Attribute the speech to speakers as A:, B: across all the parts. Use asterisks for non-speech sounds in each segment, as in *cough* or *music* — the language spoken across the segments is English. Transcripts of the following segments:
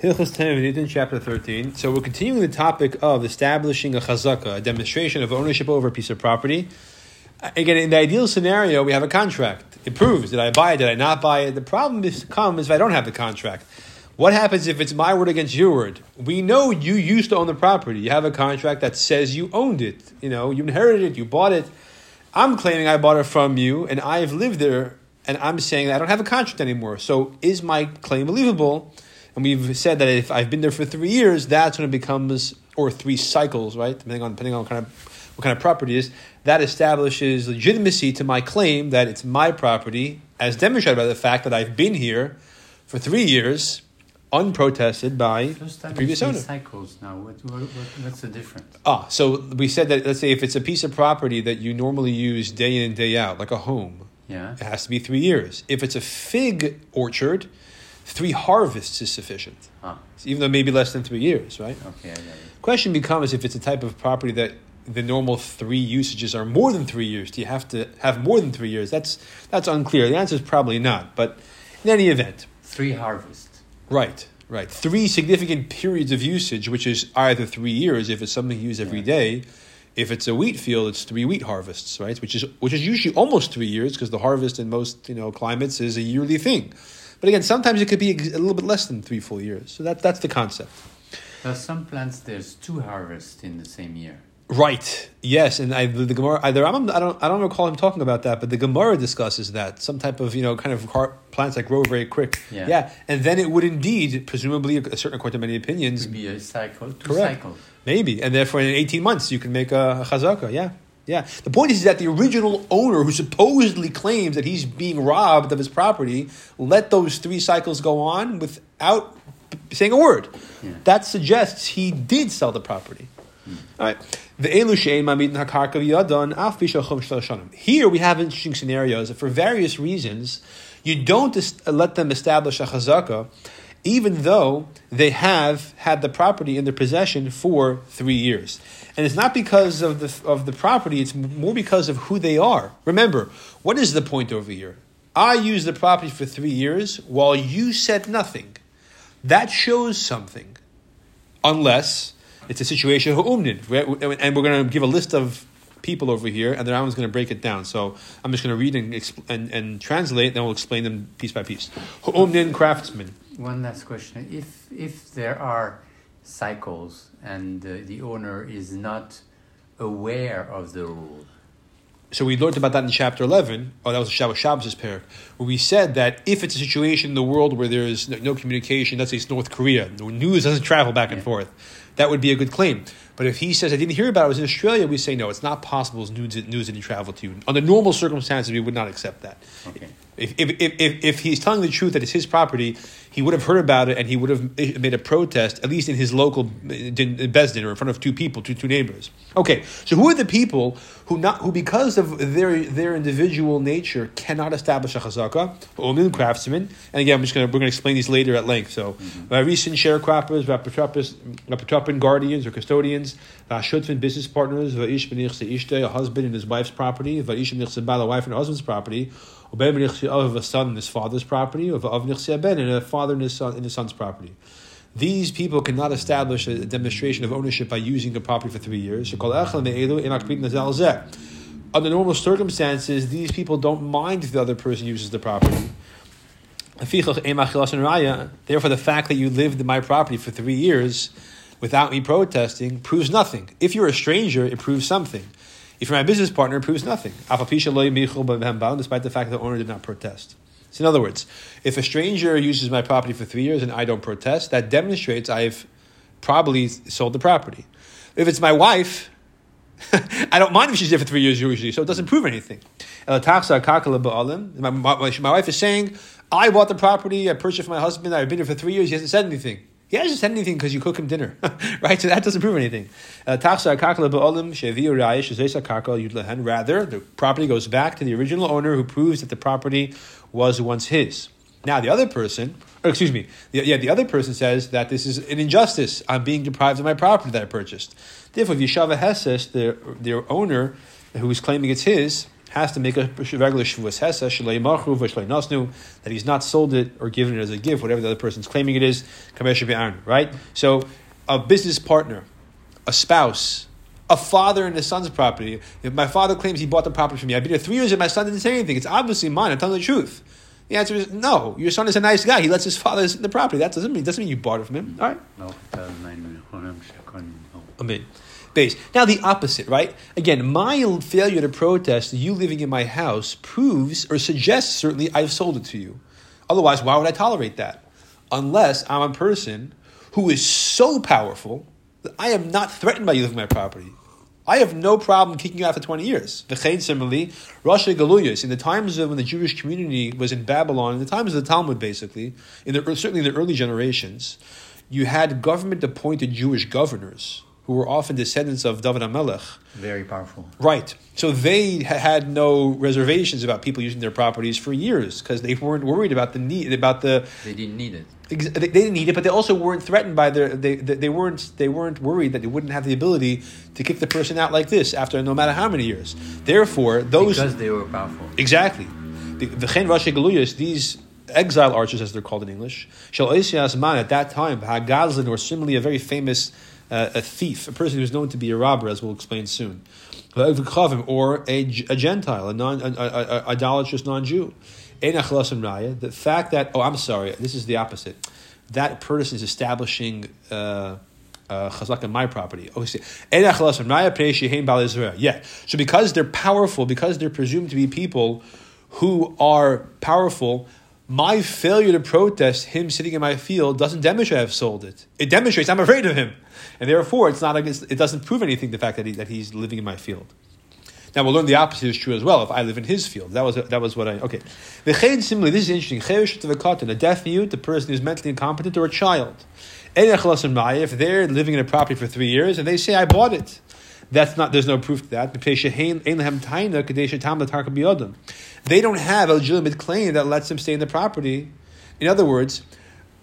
A: Hilchos Tanavit, chapter 13. So we're continuing the topic of establishing a chazaka, a demonstration of ownership over a piece of property. Again, in the ideal scenario, we have a contract. It proves, did I buy it, did I not buy it? The problem comes if I don't have the contract. What happens if it's my word against your word? We know you used to own the property. You have a contract that says you owned it. You know, you inherited it, you bought it. I'm claiming I bought it from you, and I've lived there, and I'm saying I don't have a contract anymore. So is my claim believable? And we've said that if I've been there for three years, that's when it becomes, or three cycles, right? Depending on depending on what kind of what kind of property it is. That establishes legitimacy to my claim that it's my property, as demonstrated by the fact that I've been here for three years, unprotested by the previous owner.
B: cycles now. What, what, what, what's the difference?
A: Ah, so we said that let's say if it's a piece of property that you normally use day in and day out, like a home,
B: Yeah.
A: it has to be three years. If it's a fig orchard, three harvests is sufficient.
B: Ah,
A: even though maybe less than three years, right?
B: okay, I got it.
A: Question becomes if it's a type of property that the normal three usages are more than three years. Do you have to have more than three years? That's that's unclear. The answer is probably not. But in any event,
B: Three harvests.
A: right, right, three significant periods of usage, which is either three years if it's something you use every
B: Yeah.
A: day. If it's a wheat field, it's three wheat harvests, right? Which is which is usually almost three years because the harvest in most you know climates is a yearly thing. But again, sometimes it could be a little bit less than three full years. So that that's the concept.
B: There's some plants. There's two harvests in the same year.
A: Right. Yes, and I, the, the Gemara. Either I'm, I don't. I don't recall him talking about that, but the Gemara discusses that some type of you know kind of car, plants that grow very quick.
B: Yeah. yeah.
A: and then it would indeed, presumably, a certain according to many opinions,
B: Could be a cycle, two
A: Correct.
B: cycles.
A: maybe, and therefore in 18 months you can make a, a chazaka. Yeah, yeah. The point is that the original owner, who supposedly claims that he's being robbed of his property, let those three cycles go on without saying a word.
B: Yeah.
A: That suggests he did sell the property. Hmm. All right. The elu she'ein mamidin hakarka v'yadon af b'shachom shel shanim. Here we have interesting scenarios that for various reasons you don't let them establish a chazaka, even though they have had the property in their possession for three years. And it's not because of the of the property; it's more because of who they are. Remember, what is the point over here? I used the property for three years while you said nothing. That shows something unless it's a situation of umnin. And we're going to give a list of people over here, and the Rambam is going to break it down. So I'm just going to read and, and, and translate, then we'll explain them piece by piece. Umnin craftsman.
B: One last question: If if there are cycles and uh, the owner is not aware of the rule,
A: So we learned about that in chapter 11. Oh, that was Shabbos Shabbos' parak, where we said that if it's a situation in the world where there's no, no communication, let's say it's North Korea, the news doesn't travel back and
B: Yeah.
A: forth, that would be a good claim. But if he says, I didn't hear about it, I was in Australia, we say, no, it's not possible news, news didn't travel to you. Under normal circumstances, we would not accept that.
B: Okay.
A: If, if, if, if, if he's telling the truth that it's his property, he would have heard about it and he would have made a protest, at least in his local uh, din- or in front of two people, two, two neighbors. Okay, so who are the people who, not, who because of their, their individual nature, cannot establish a chazaka? Omin craftsmen. And again, I'm just gonna, we're going to explain these later at length. So, uh, recent sharecroppers, rapatropin guardians or custodians, Vashutfin business partners, Va'ish b'nichse ishte, a husband and his wife's property, Va'ish bala, a wife and husband's property, Of a son and his father's property, of ben and a father and his son and his son's property. These people cannot establish a demonstration of ownership by using the property for three years. Under normal circumstances, these people don't mind if the other person uses the property. Therefore, the fact that you lived in my property for three years without me protesting proves nothing. If you're a stranger, it proves something. If you're my business partner, it proves nothing. Despite the fact that the owner did not protest. So, in other words, if a stranger uses my property for three years and I don't protest, that demonstrates I've probably sold the property. If it's my wife, *laughs* I don't mind if she's there for three years usually, so it doesn't prove anything. My, my, my, wife is saying, I bought the property, I purchased for my husband, I've been here for three years, he hasn't said anything. He hasn't said anything because you cook him dinner, *laughs* right? So that doesn't prove anything. Uh, Rather, the property goes back to the original owner who proves that the property was once his. Now, the other person, or excuse me, the, yeah, the other person says that this is an injustice. I'm being deprived of my property that I purchased. Therefore, if Yeshava Heses, the, their owner, who is claiming it's his, has to make a regular Shevuas Heses, Shalei Machru, Vashlei Nasnu, that he's not sold it or given it as a gift, whatever the other person's claiming it is, Kamesh Aaron, right? So, a business partner, a spouse, a father and his son's property. If my father claims he bought the property from me, I've been here three years and my son didn't say anything. It's obviously mine. I'm telling the truth. The answer is no. Your son is a nice guy. He lets his father the property. That doesn't mean doesn't mean you bought it from him. All right.
B: No,
A: Amen. Base. Now the opposite, right? Again, my failure to protest you living in my house proves or suggests certainly I've sold it to you. Otherwise, why would I tolerate that? Unless I'm a person who is so powerful that I am not threatened by you living my property. I have no problem kicking you out for 20 years. V'chein similarly, Rosh Galuyas, in the times of when the Jewish community was in Babylon, in the times of the Talmud basically, in the, certainly in the early generations, you had government appointed Jewish governors who were often descendants of David HaMelech.
B: Very powerful.
A: Right. So they had no reservations about people using their properties for years because they weren't worried about the need, about the.
B: They didn't need it.
A: They didn't need it, but they also weren't threatened by their. They, they weren't. They weren't worried that they wouldn't have the ability to kick the person out like this after no matter how many years. Therefore, those
B: because they were powerful.
A: Exactly. The Chen Rashi Galuyas, these exile archers, as they're called in English, Shal Man at that time, Hagazlin, or similarly a very famous uh, a thief, a person who's known to be a robber, as we'll explain soon, or a, a Gentile, a, non, a, a, idolatrous non-Jew. The fact that oh, I'm sorry, this is the opposite. That person is establishing. Uh, uh, chazak on my property. Oh, yeah. So because they're powerful, because they're presumed to be people who are powerful, my failure to protest him sitting in my field doesn't demonstrate I've sold it. It demonstrates I'm afraid of him, and therefore it's not. Against it doesn't prove anything. The fact that, he, that he's living in my field. Now we'll learn the opposite is true as well. If I live in his field, that was that was what I okay. The similarly, this is interesting. A deaf mute, the person who's mentally incompetent, or a child. If they're living in a property for three years and they say I bought it, that's not. There's no proof to that. They don't have a legitimate claim that lets them stay in the property. In other words,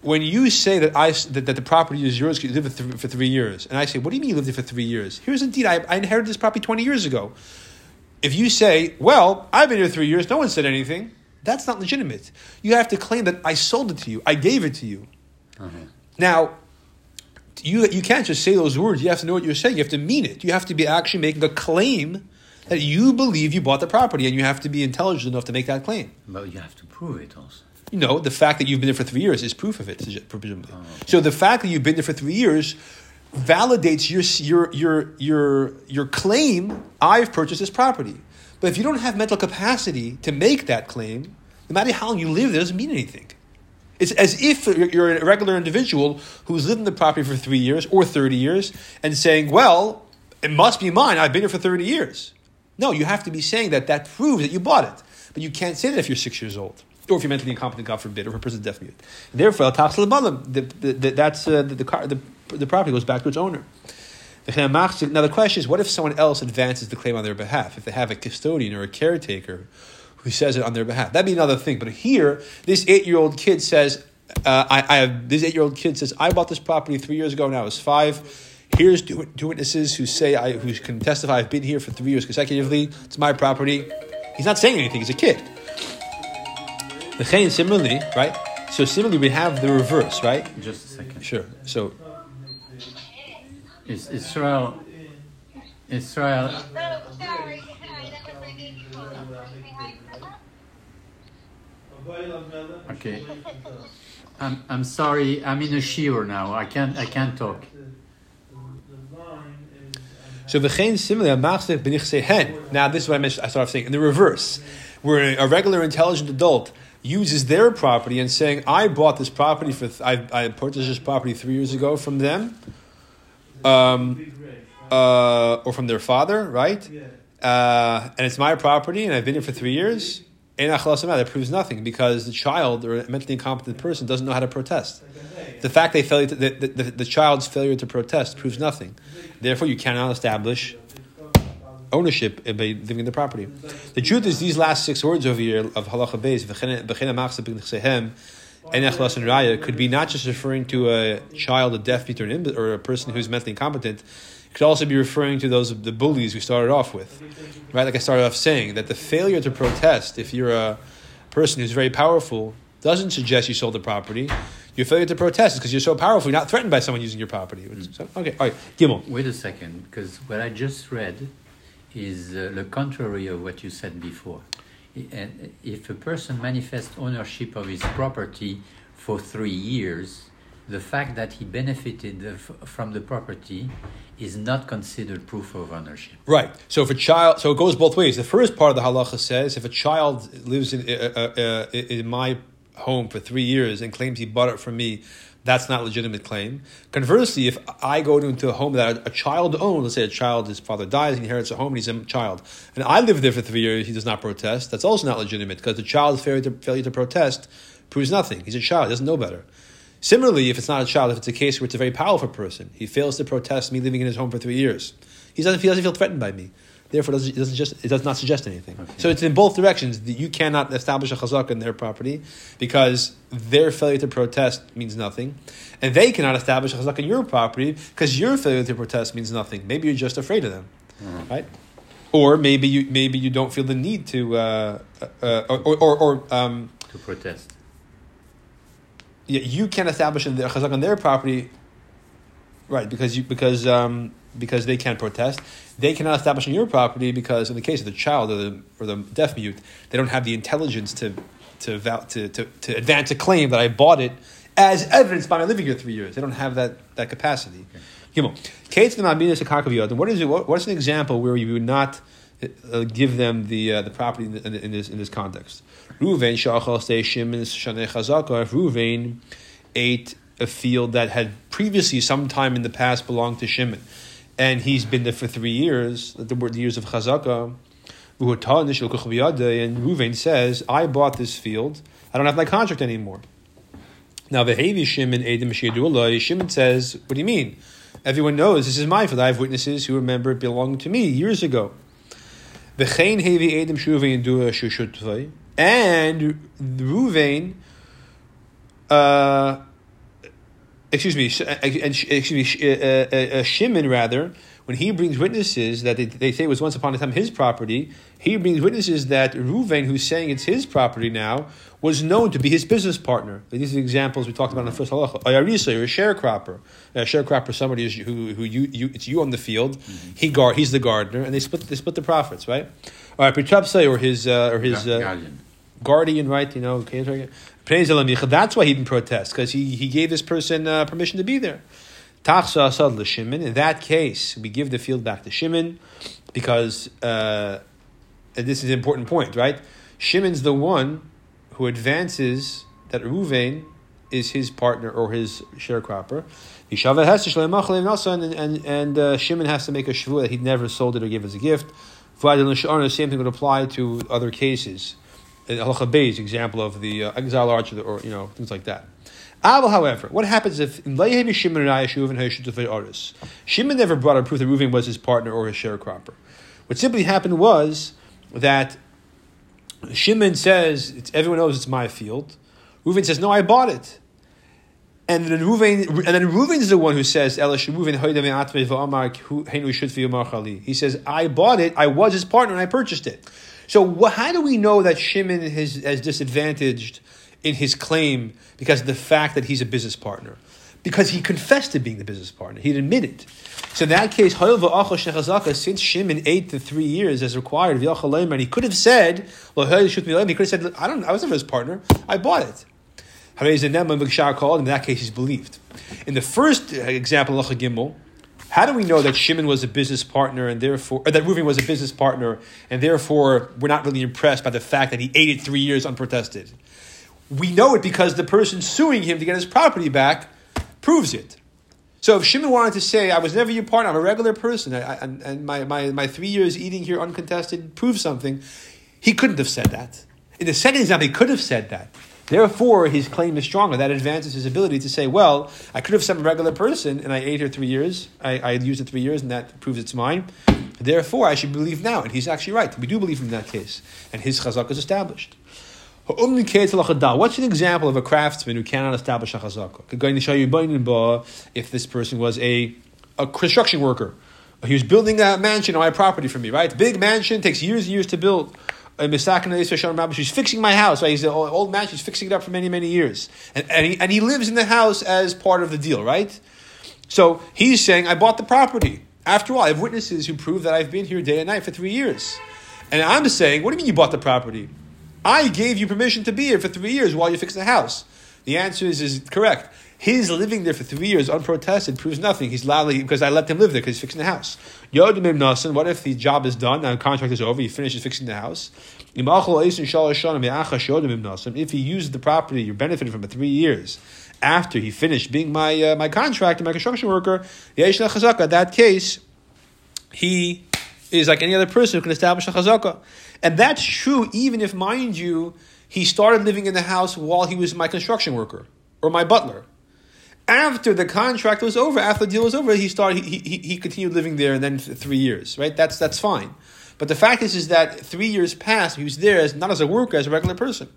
A: when you say that I that, that the property is yours, you live for, th- for three years, and I say, "What do you mean you lived there for three years?" Here's indeed, I, I inherited this property twenty years ago. If you say, "Well, I've been here three years, no one said anything," that's not legitimate. You have to claim that I sold it to you, I gave it to you. Mm-hmm. Now, you you can't just say those words. You have to know what you're saying. You have to mean it. You have to be actually making a claim that you believe you bought the property, and you have to be intelligent enough to make that claim.
B: But you have to prove it also.
A: You know, the fact that you've been there for three years is proof of it, presumably. Oh, okay. So the fact that you've been there for three years validates your your your your your claim. I've purchased this property, but if you don't have mental capacity to make that claim, no matter how long you live, there doesn't mean anything. It's as if you're a regular individual who's lived in the property for three years or 30 years and saying, well, it must be mine. I've been here for 30 years. No, you have to be saying that that proves that you bought it. But you can't say that if you're six years old, or if you're mentally incompetent, God forbid, or if a person deaf mute. Therefore, that's uh, the, the, car, the, the property goes back to its owner. Now the question is, what if someone else advances the claim on their behalf? If they have a custodian or a caretaker who says it on their behalf, that'd be another thing. But here, this eight-year-old kid says, uh, I, I, have this eight-year-old kid says, I bought this property three years ago. Now I was five. Here's two, two witnesses who say I, who can testify. I've been here for three years consecutively. It's my property. He's not saying anything. He's a kid. The similarly, right? So similarly, we have the reverse, right?
B: Just a second.
A: Sure. So.
B: Is Israel? Israel. Okay. I'm, I'm sorry. I'm in a shiur now. I can't I can't talk.
A: So v'chein similarly, machzeh b'nichsei hen. Now this is what I mentioned. I started saying in the reverse, where a regular intelligent adult uses their property and saying, "I bought this property for I, I purchased this property three years ago from them, um, uh, or from their father, right? Uh, and it's my property, and I've been here for three years." That proves nothing because the child or a mentally incompetent person doesn't know how to protest. The fact they fail to, the, the, the, child's failure to protest proves nothing. Therefore, you cannot establish ownership by living in the property. The truth is, these last six words over here of halacha beis could be not just referring to a child, a deaf or, or a person who's mentally incompetent. Could also be referring to those the bullies we started off with, right? Like I started off saying that the failure to protest, if you're a person who's very powerful, doesn't suggest you sold the property. Your failure to protest is because you're so powerful, you're not threatened by someone using your property.
B: Mm.
A: So, okay, all right, Gimel.
B: Wait a second, because what I just read is uh, the contrary of what you said before. And if a person manifests ownership of his property for three years, the fact that he benefited from the property is not considered proof of ownership.
A: Right. So if a child, so it goes both ways. The first part of the halacha says if a child lives in uh, uh, uh, in my home for three years and claims he bought it from me, that's not legitimate claim. Conversely, if I go into a home that a child owns, let's say a child, his father dies, he inherits a home, and he's a child, and I live there for three years, he does not protest. That's also not legitimate because the child's failure to, failure to protest proves nothing. He's a child; he doesn't know better. Similarly, if it's not a child, if it's a case where it's a very powerful person, he fails to protest me living in his home for three years. He doesn't, he doesn't feel threatened by me. Therefore, it doesn't, it doesn't just, it does not suggest anything.
B: Okay.
A: So it's in both directions. that You cannot establish a chazak in their property because their failure to protest means nothing. And they cannot establish a chazak in your property because your failure to protest means nothing. Maybe you're just afraid of them, right? Or maybe you, maybe you don't feel the need to, uh, uh, or, or, or um,
B: To protest.
A: Yeah, you can't establish a chazak on their property, right? Because you because um, because they can't protest. They cannot establish on your property because in the case of the child or the or the deaf mute, they don't have the intelligence to to to, to, to advance a claim that I bought it as evidenced by my living here three years. They don't have that that capacity. Gimel. Kate's the Ma'aminas Akakaviyot. What is it? What, what's an example where you would not uh, give them the uh, the property in, in, this in this context? Ruvain shachal say Shimon shanei chazaka. If ate a field that had previously, sometime in the past, belonged to Shimon, and he's been there for three years, the word years of chazaka. And Ruvain says, "I bought this field. I don't have my contract anymore." Now, Vehavi Shimon Shiyadu Shimon says, What do you mean? Everyone knows this is my field. I have witnesses who remember it belonged to me years ago. Hevi. And Ruvain, uh, excuse me, uh, excuse me, uh, uh, uh, Shimon rather, when he brings witnesses that they, they say was once upon a time his property, he brings witnesses that Ruvain, who's saying it's his property now, was known to be his business partner. These are the examples we talked about in the first halacha. A yarisa, you're a sharecropper. A sharecropper, is somebody who, who you, you, it's you on the field. He guard, he's the gardener, and they split, they split the profits, right? All right, Pichapsa, or his, uh, or his uh,
B: Guardian.
A: guardian, right? You know, That's why he didn't protest because he, he gave this person uh, permission to be there. Tachsa asad l'Shimon. In that case, we give the field back to Shimon because uh, this is an important point, right? Shimon's the one who advances that Ruvain is his partner or his sharecropper. And and and uh, Shimon has to make a shvu that he'd never sold it or gave as a gift. The same thing would apply to other cases. In Halacha Beis example of the uh, exile arch or, you know things like that. Abel, however, what happens if Shimon Shimon never brought a proof that Reuven was his partner or his sharecropper? What simply happened was that Shimon says, everyone knows it's my field. Reuven says, no, I bought it. And then Reuven, and then Reuven is the one who says. He says, "I bought it. I was his partner, and I purchased it." So, how do we know that Shimon has, has disadvantaged in his claim because of the fact that he's a business partner? Because he confessed to being the business partner. He'd admitted. So in that case, since Shimon ate the three years as required, leimer, and he could have said, He could have said, "I don't. I was never his partner. I bought it." Called. In that case, he's believed. In the first uh, example, Gimel, how do we know that Shimon was a business partner and therefore, or that Reuven was a business partner and therefore we're not really impressed by the fact that he ate it three years unprotested? We know it because the person suing him to get his property back proves it. So if Shimon wanted to say, I was never your partner, I'm a regular person, I, I, and, my, my, my three years eating here uncontested proves something, he couldn't have said that. In the second example, he could have said that. Therefore, his claim is stronger. That advances his ability to say, well, I could have said I'm a regular person, and I ate here three years. I, I used it three years, and that proves it's mine. Therefore, I should believe now. And he's actually right. We do believe in that case. And his chazak is established. What's an example of a craftsman who cannot establish a chazaka? If this person was a, a construction worker, He was building a mansion on my property for me, right? Big mansion takes years and years to build. She's fixing my house. Right? He's an old man. She's fixing it up for many, many years, and and he, and he lives in the house as part of the deal, right? So he's saying, I bought the property. After all, I have witnesses who prove that I've been here day and night for three years. And I'm saying, what do you mean you bought the property? I gave you permission to be here for three years while you fix the house. The answer is, is correct. His living there for three years unprotested proves nothing. He's loudly because I let him live there because he's fixing the house. Yodim Nasan, what if the job is done, the contract is over, he finishes fixing the house? If he used the property, you're benefiting from it three years after he finished being my uh, my contractor, my construction worker, that case, he is like any other person who can establish a chazaka. And that's true even if, mind you, he started living in the house while he was my construction worker or my butler. After the contract was over, after the deal was over, he started he, he, he continued living there and then three years, right? That's that's fine. But the fact is is that three years passed, he was there as not as a worker, as a regular person.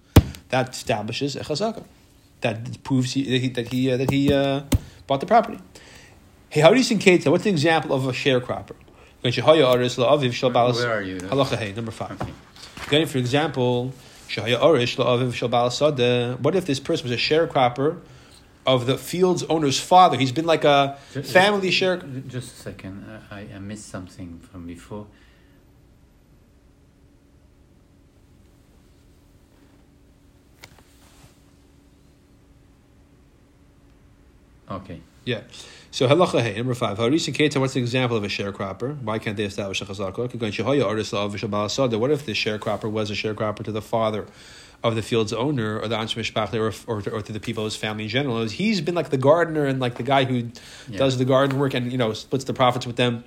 A: That establishes a chazaka that proves he, that he, that he, uh, that he uh, bought the property. Hey, how do you think? What's an example of a sharecropper?
B: Where are you?
A: Halacha number five. Okay. Again, for example, what if this person was a sharecropper of the field's owner's father? He's been like a just, family share.
B: Just a second, uh, I, I missed something from before. Okay.
A: Yeah. So halacha hey number five. Harisa keta. What's the example of a sharecropper? Why can't they establish a chazaka? What if the sharecropper was a sharecropper to the father of the field's owner or the ansh or, or, or to the people of his family in general? He's been like the gardener and like the guy who yeah. does the garden work and you know splits the profits with them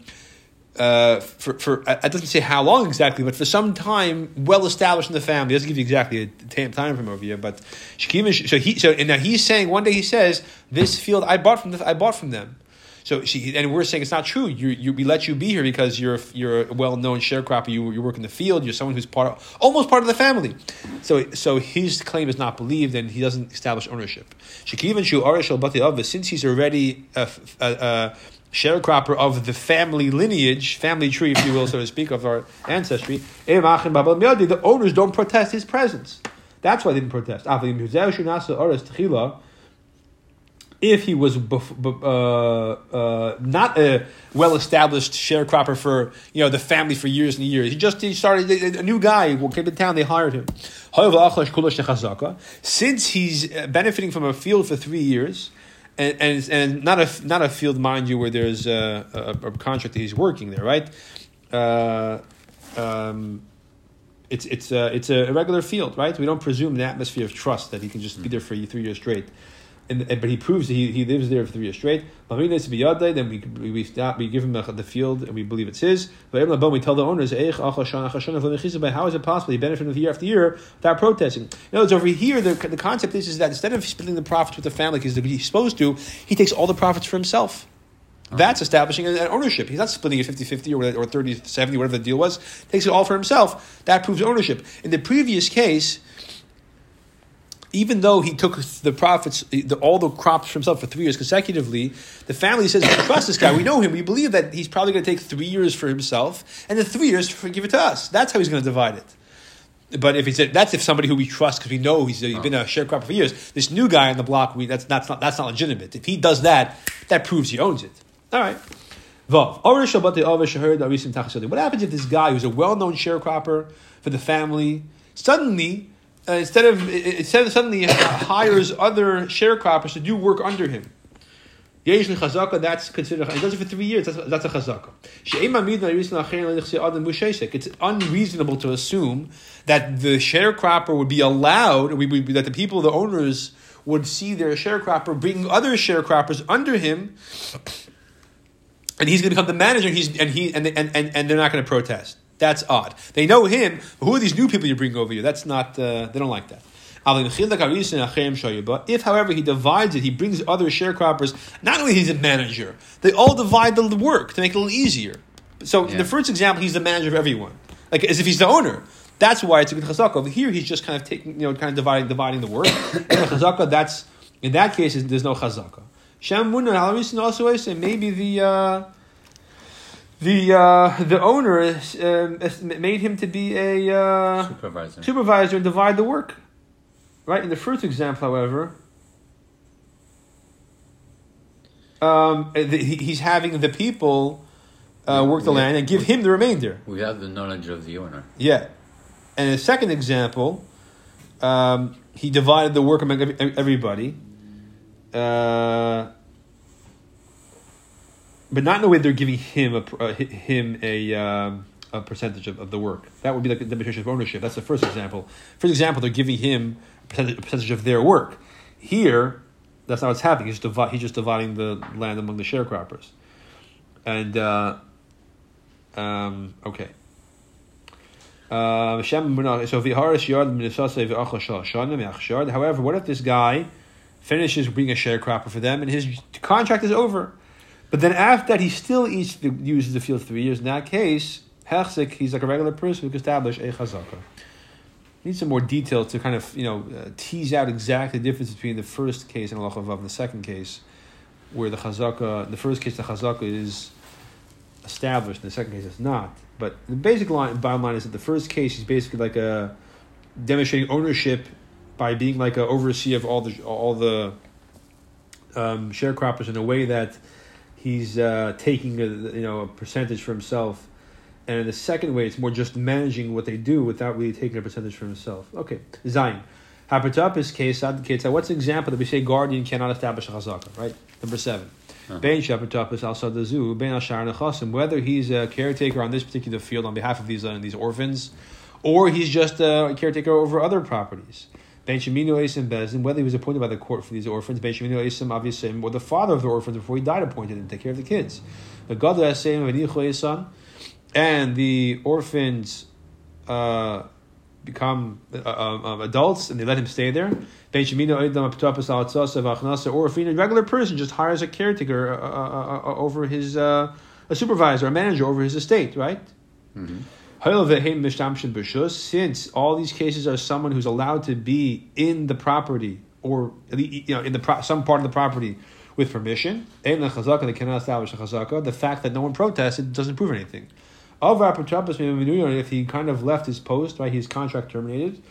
A: uh, for, for uh, it doesn't say how long exactly, but for some time, well established in the family. It doesn't give you exactly a time frame over here, but so he so and now he's saying one day he says this field I bought from the, I bought from them. So she and we're saying it's not true. You, you we let you be here because you're you're a well known sharecropper. You you work in the field. You're someone who's part of almost part of the family. So so his claim is not believed, and he doesn't establish ownership. Since he's already a, a sharecropper of the family lineage, family tree, if you will, so to speak, of our ancestry, the owners don't protest his presence. That's why they didn't protest. If he was uh, uh, not a well-established sharecropper for you know the family for years and years, he just he started a new guy came to town. They hired him. Since he's uh, benefiting from a field for three years, and, and, and not a not a field, mind you, where there's a, a, a contract that he's working there, right? Uh, um, it's it's a, it's a regular field, right? We don't presume an atmosphere of trust that he can just be there for you three years straight and, and, but he proves that he, he lives there for three years straight. Then we we stop, we give him the field and we believe it's his. But we tell the owners, how is it possible he benefited year after year without protesting? In other words, over here the, the concept is, is that instead of splitting the profits with the family because he's supposed to, he takes all the profits for himself. Oh. That's establishing an ownership. He's not splitting it 50 50 or, or 30 70, whatever the deal was. Takes it all for himself. That proves ownership. In the previous case, even though he took the profits, the, all the crops for himself for three years consecutively, the family says, we trust this guy, we know him, we believe that he's probably going to take three years for himself, and then three years to give it to us. That's how he's going to divide it. But if it's that's if somebody who we trust because we know he's, he's been a sharecropper for years. This new guy on the block, we, that's, that's, not, that's not legitimate. If he does that, that proves he owns it. All right. What happens if this guy who's a well-known sharecropper for the family suddenly uh, instead of instead of suddenly hires other sharecroppers to do work under him. Yeshli chazaka, that's considered. He does it for three years. That's, that's a chazaka. It's unreasonable to assume that the sharecropper would be allowed, we, we, that the people, the owners, would see their sharecropper bring other sharecroppers under him, and he's going to become the manager. He's and he and and, and, and they're not going to protest. That's odd. They know him. Who are these new people you bring over here? That's not. Uh, they don't like that. If, however, he divides it, he brings other sharecroppers. Not only he's a manager, they all divide the work to make it a little easier. So, yeah. in the first example, he's the manager of everyone, like as if he's the owner. That's why it's a good chazaka. Over here, he's just kind of taking, you know, kind of dividing, dividing the work. *coughs* in the chazaka, that's in that case, there's no chazaka. Shem Munar also say maybe the. Uh, the uh, the owner is, um, made him to be a uh,
B: Supervisor.
A: supervisor and divide the work. Right? In the first example, however, um, the, he, he's having the people uh, work the land and give him the remainder.
B: Without the knowledge of the owner.
A: Yeah. And in the second example, um, he divided the work among everybody. Uh, but not in a way they're giving him a uh, him a um, a percentage of, of the work. That would be like a demonstration of ownership. That's the first example. First example, they're giving him a percentage, a percentage of their work. Here, that's not what's happening. He's divi- he's just dividing the land among the sharecroppers. And uh, um, okay. Uh. However, what if this guy finishes being a sharecropper for them and his contract is over? But then after that, he still eats the, uses the field three years. In that case, hechzik, he's like a regular person who can establish a chazaka. Need some more detail to kind of you know uh, tease out exactly the difference between the first case and Chavav and the second case, where the chazaka, the first case the chazaka is established, in the second case it's not. But the basic line, bottom line is that the first case is basically like a demonstrating ownership by being like an overseer of all the all the um, sharecroppers in a way that he's uh, taking a you know a percentage for himself, and in the second way, it's more just managing what they do without really taking a percentage for himself. Okay, Zayin. Hapatapis case advocates that what's an example that we say guardian cannot establish a chazaka, right? Number seven. Bein Shapatapis al Sadazu, Bein al Shar Nechasim, whether he's a caretaker on this particular field on behalf of these uh, these orphans, or he's just a caretaker over other properties. Ben Esim Bezin, whether he was appointed by the court for these orphans, Ben Esim obviously, or the father of the orphans before he died appointed him to take care of the kids. The God Esim Esan, and the orphans uh, become uh, um, um, adults and they let him stay there. Ben or if a regular person just hires a caretaker uh, uh, uh, over his, uh, a supervisor, a manager over his estate, right? Since all these cases are someone who's allowed to be in the property or you know in the pro- some part of the property with permission, they cannot establish a chazaka. The fact that no one protested doesn't prove anything. Of if he kind of left his post, right, his contract terminated.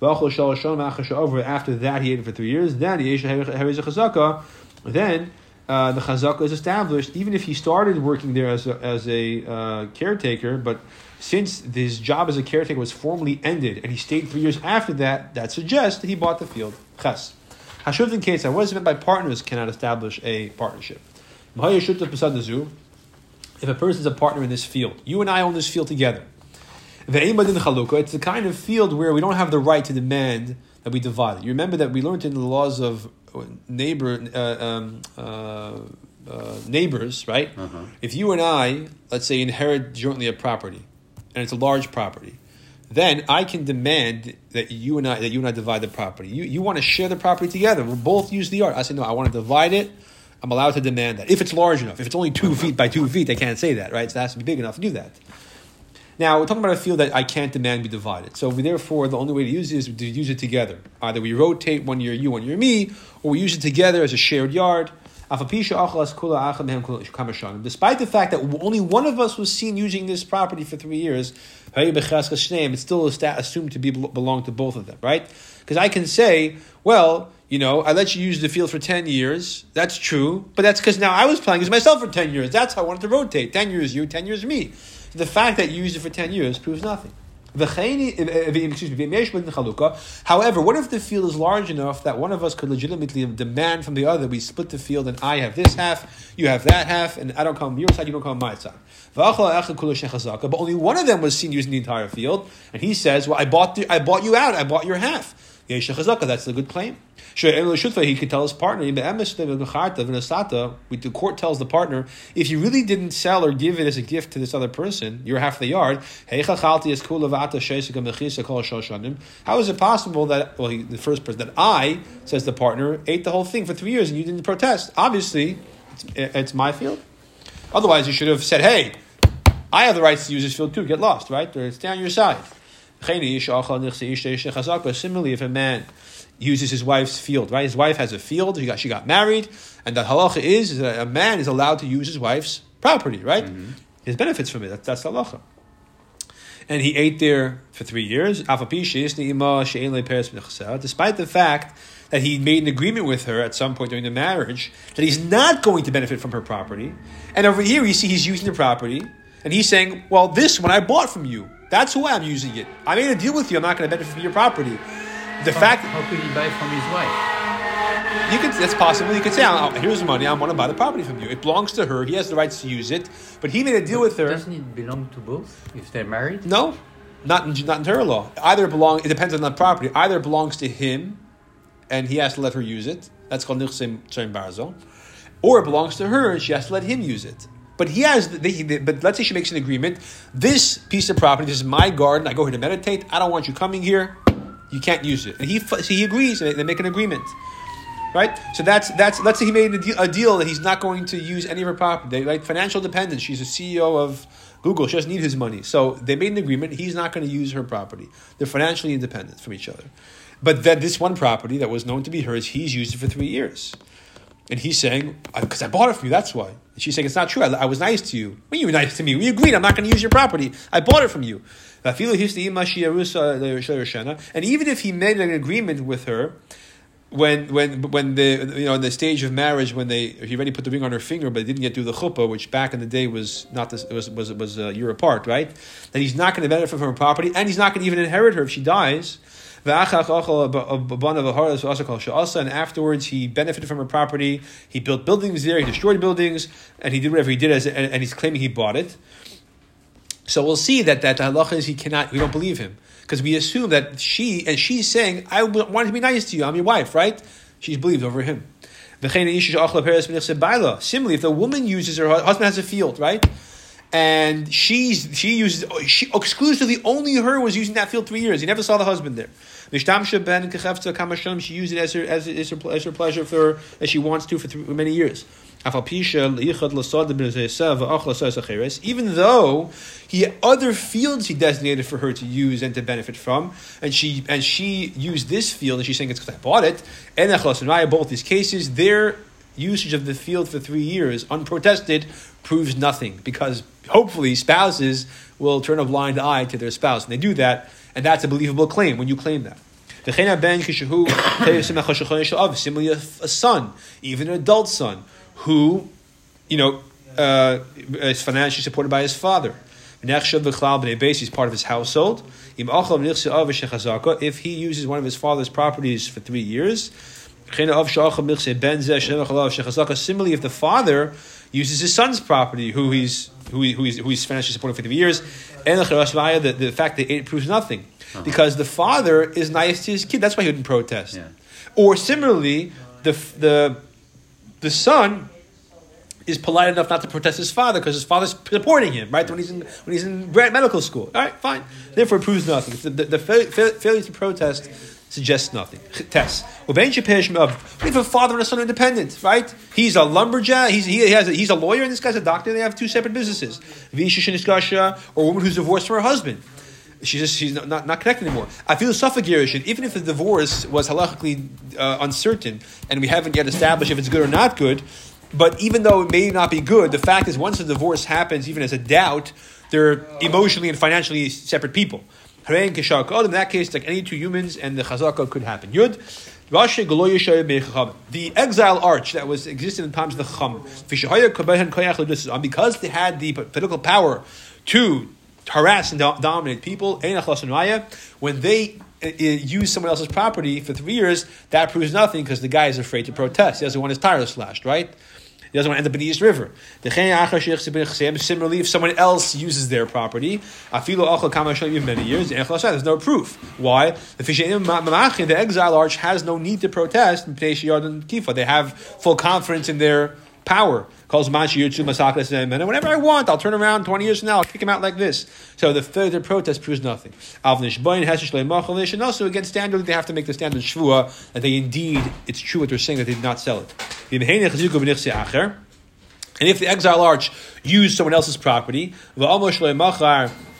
A: After that, he ate it for three years. Then he a chazaka. Then uh, the chazaka is established, even if he started working there as a, as a uh, caretaker, but since his job as a caretaker was formally ended and he stayed three years after that, that suggests that he bought the field. Ches. Hashuv in case, what is meant by partners cannot establish a partnership. If a person is a partner in this field, you and I own this field together. It's the kind of field where we don't have the right to demand that we divide it. You remember that we learned in the laws of neighbor uh, um, uh, uh, neighbors, right?
B: Uh-huh.
A: If you and I, let's say, inherit jointly a property, and it's a large property, then I can demand that you and I that you and I divide the property. You you want to share the property together. We'll both use the yard. I say no. I want to divide it. I'm allowed to demand that if it's large enough. If it's only two feet by two feet, I can't say that, right? So it has to be big enough to do that. Now we're talking about a field that I can't demand be divided. So we, therefore, the only way to use it is to use it together. Either we rotate one year you, one year me, or we use it together as a shared yard. Despite the fact that only one of us was seen using this property for three years, it's still assumed to be belong to both of them, right? Because I can say, well, you know, I let you use the field for 10 years. That's true. But that's because now I was planning as myself for 10 years. That's how I wanted to rotate. 10 years you, 10 years me. So the fact that you used it for 10 years proves nothing. However, what if the field is large enough that one of us could legitimately demand from the other, we split the field and I have this half, you have that half, and I don't come your side, you don't come my side. But only one of them was seen using the entire field, and he says, Well, I bought, the, I bought you out, I bought your half. That's a good claim. He could tell his partner, the court tells the partner, if you really didn't sell or give it as a gift to this other person, you're half the yard. How is it possible that, well, the first person, that I, says the partner, ate the whole thing for three years and you didn't protest? Obviously, it's, it's my field. Otherwise, you should have said, hey, I have the rights to use this field too, get lost, right? Or it's down your side. Similarly, if a man uses his wife's field, right? His wife has a field, she got, she got married, and the halacha is, is that a man is allowed to use his wife's property, right? Mm-hmm. He benefits from it. That, that's halacha. And he ate there for three years. Despite the fact that he made an agreement with her at some point during the marriage that he's not going to benefit from her property. And over here, you see he's using the property, and he's saying, Well, this one I bought from you. That's why I'm using it. I made a deal with you. I'm not going to benefit from your property. The
B: how,
A: fact
B: how could he buy from his wife?
A: you could that's possible. You could say, oh, "Here's the money. I want to buy the property from you. It belongs to her. He has the rights to use it." But he made a deal with her.
B: Doesn't it belong to both if they're married?
A: No, not in, not in Torah law. Either belong. It depends on the property. Either it belongs to him, and he has to let her use it. That's called nichsim barzel. Or it belongs to her, and she has to let him use it. But he has. The, the, but let's say she makes an agreement. This piece of property, this is my garden. I go here to meditate. I don't want you coming here. You can't use it. And he he agrees. And they make an agreement. Right, so that's that's. Let's say he made a deal, a deal that he's not going to use any of her property. Like financial dependence. She's a CEO of Google. She doesn't need his money. So they made an agreement. He's not going to use her property. They're financially independent from each other. But that this one property that was known to be hers, he's used it for three years. And he's saying, because I bought it from you, that's why. And she's saying, it's not true. I, I was nice to you. When you were nice to me, we agreed I'm not going to use your property. I bought it from you. And even if he made an agreement with her, when when when the you know in the stage of marriage when they he already put the ring on her finger but didn't yet do the chuppah which back in the day was not this was was was a year apart right that he's not going to benefit from her property and he's not going to even inherit her if she dies and afterwards he benefited from her property he built buildings there he destroyed buildings and he did whatever he did as and, and he's claiming he bought it so we'll see that that halacha is he cannot we don't believe him because we assume that she and she's saying, "I want to be nice to you. I'm your wife, right?" She's believed over him. Similarly, if the woman uses her husband has a field, right? And she's she uses she exclusively only her was using that field three years. He never saw the husband there. She used it as her as, as, her, as her pleasure for as she wants to for three, many years. Even though he had other fields he designated for her to use and to benefit from, and she and she used this field, and she's saying it's because I bought it. And both these cases, their usage of the field for three years unprotested proves nothing because hopefully spouses will turn a blind eye to their spouse, and they do that, and that's a believable claim when you claim that. Similarly, a son, even an adult son, who, you know, uh, is financially supported by his father. He's part of his household. If he uses one of his father's properties for three years, similarly, if the father uses his son's property, who he's who, he, who he's, who he's financially supporting for three years, and the, the fact that it proves nothing, uh-huh. because the father is nice to his kid. That's why he wouldn't protest. Yeah. Or similarly, the the the son is polite enough not to protest his father because his father's supporting him, right? When he's in when he's in grad medical school. All right, fine. Therefore, it proves nothing. The, the, the failure to protest suggests nothing. Test. If a father and a son independent, right? He's a lumberjack. He's he has a, he's a lawyer, and this guy's a doctor. They have two separate businesses. Or a woman who's divorced from her husband. She's just she's not, not, not connected anymore. I feel suffragation, even if the divorce was halachically uh, uncertain, and we haven't yet established if it's good or not good. But even though it may not be good, the fact is once the divorce happens, even as a doubt, they're emotionally and financially separate people. In that case, like any two humans, and the chazaka could happen. Yud. The exile arch that was existed in the times of the Chum, because they had the political power to harass and dominate people, when they uh, uh, use someone else's property for three years, that proves nothing because the guy is afraid to protest. He doesn't want his tires slashed, right? He doesn't want to end up in the East River. Similarly, if someone else uses their property, many years, there's no proof. Why? The exile arch has no need to protest. They have full confidence in their power. Calls Mashiyutsu Masakles and Whenever I want, I'll turn around 20 years from now, I'll kick him out like this. So the further protest proves nothing. And also, against standard, they have to make the standard shvua that they indeed, it's true what they're saying, that they did not sell it. And if the exile arch used someone else's property,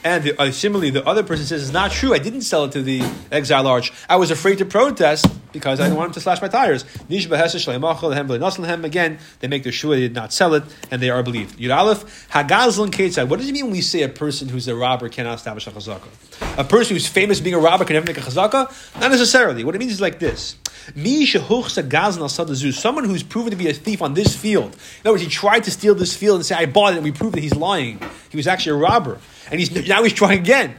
A: and the, uh, similarly the other person says it's not true, I didn't sell it to the exile arch, I was afraid to protest, because I didn't want him to slash my tires. Again, they make their shua, they did not sell it, and they are believed. Yud Aleph, Hagazlan. What does it mean when we say a person who's a robber cannot establish a chazakah? A person who's famous being a robber can never make a chazakah? Not necessarily. What it means is like this. Someone who's proven to be a thief on this field. In other words, he tried to steal this field and say, I bought it, and we proved that he's lying. He was actually a robber. And he's now he's trying again.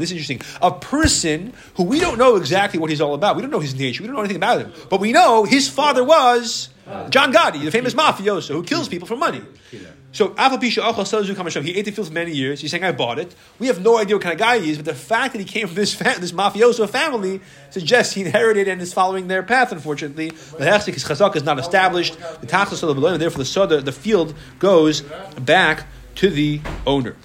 A: This is interesting. A person who we don't know exactly what he's all about. We don't know his nature. We don't know anything about him. But we know his father was John Gotti, the famous mafioso who kills people for money. So he ate the field for many years. He's saying, "I bought it." We have no idea what kind of guy he is, but the fact that he came from this *laughs* this mafioso family suggests he inherited and is following their path. Unfortunately, the hechzik is chazak is not established. The tachlis of the therefore the soda, the field goes back to the owner.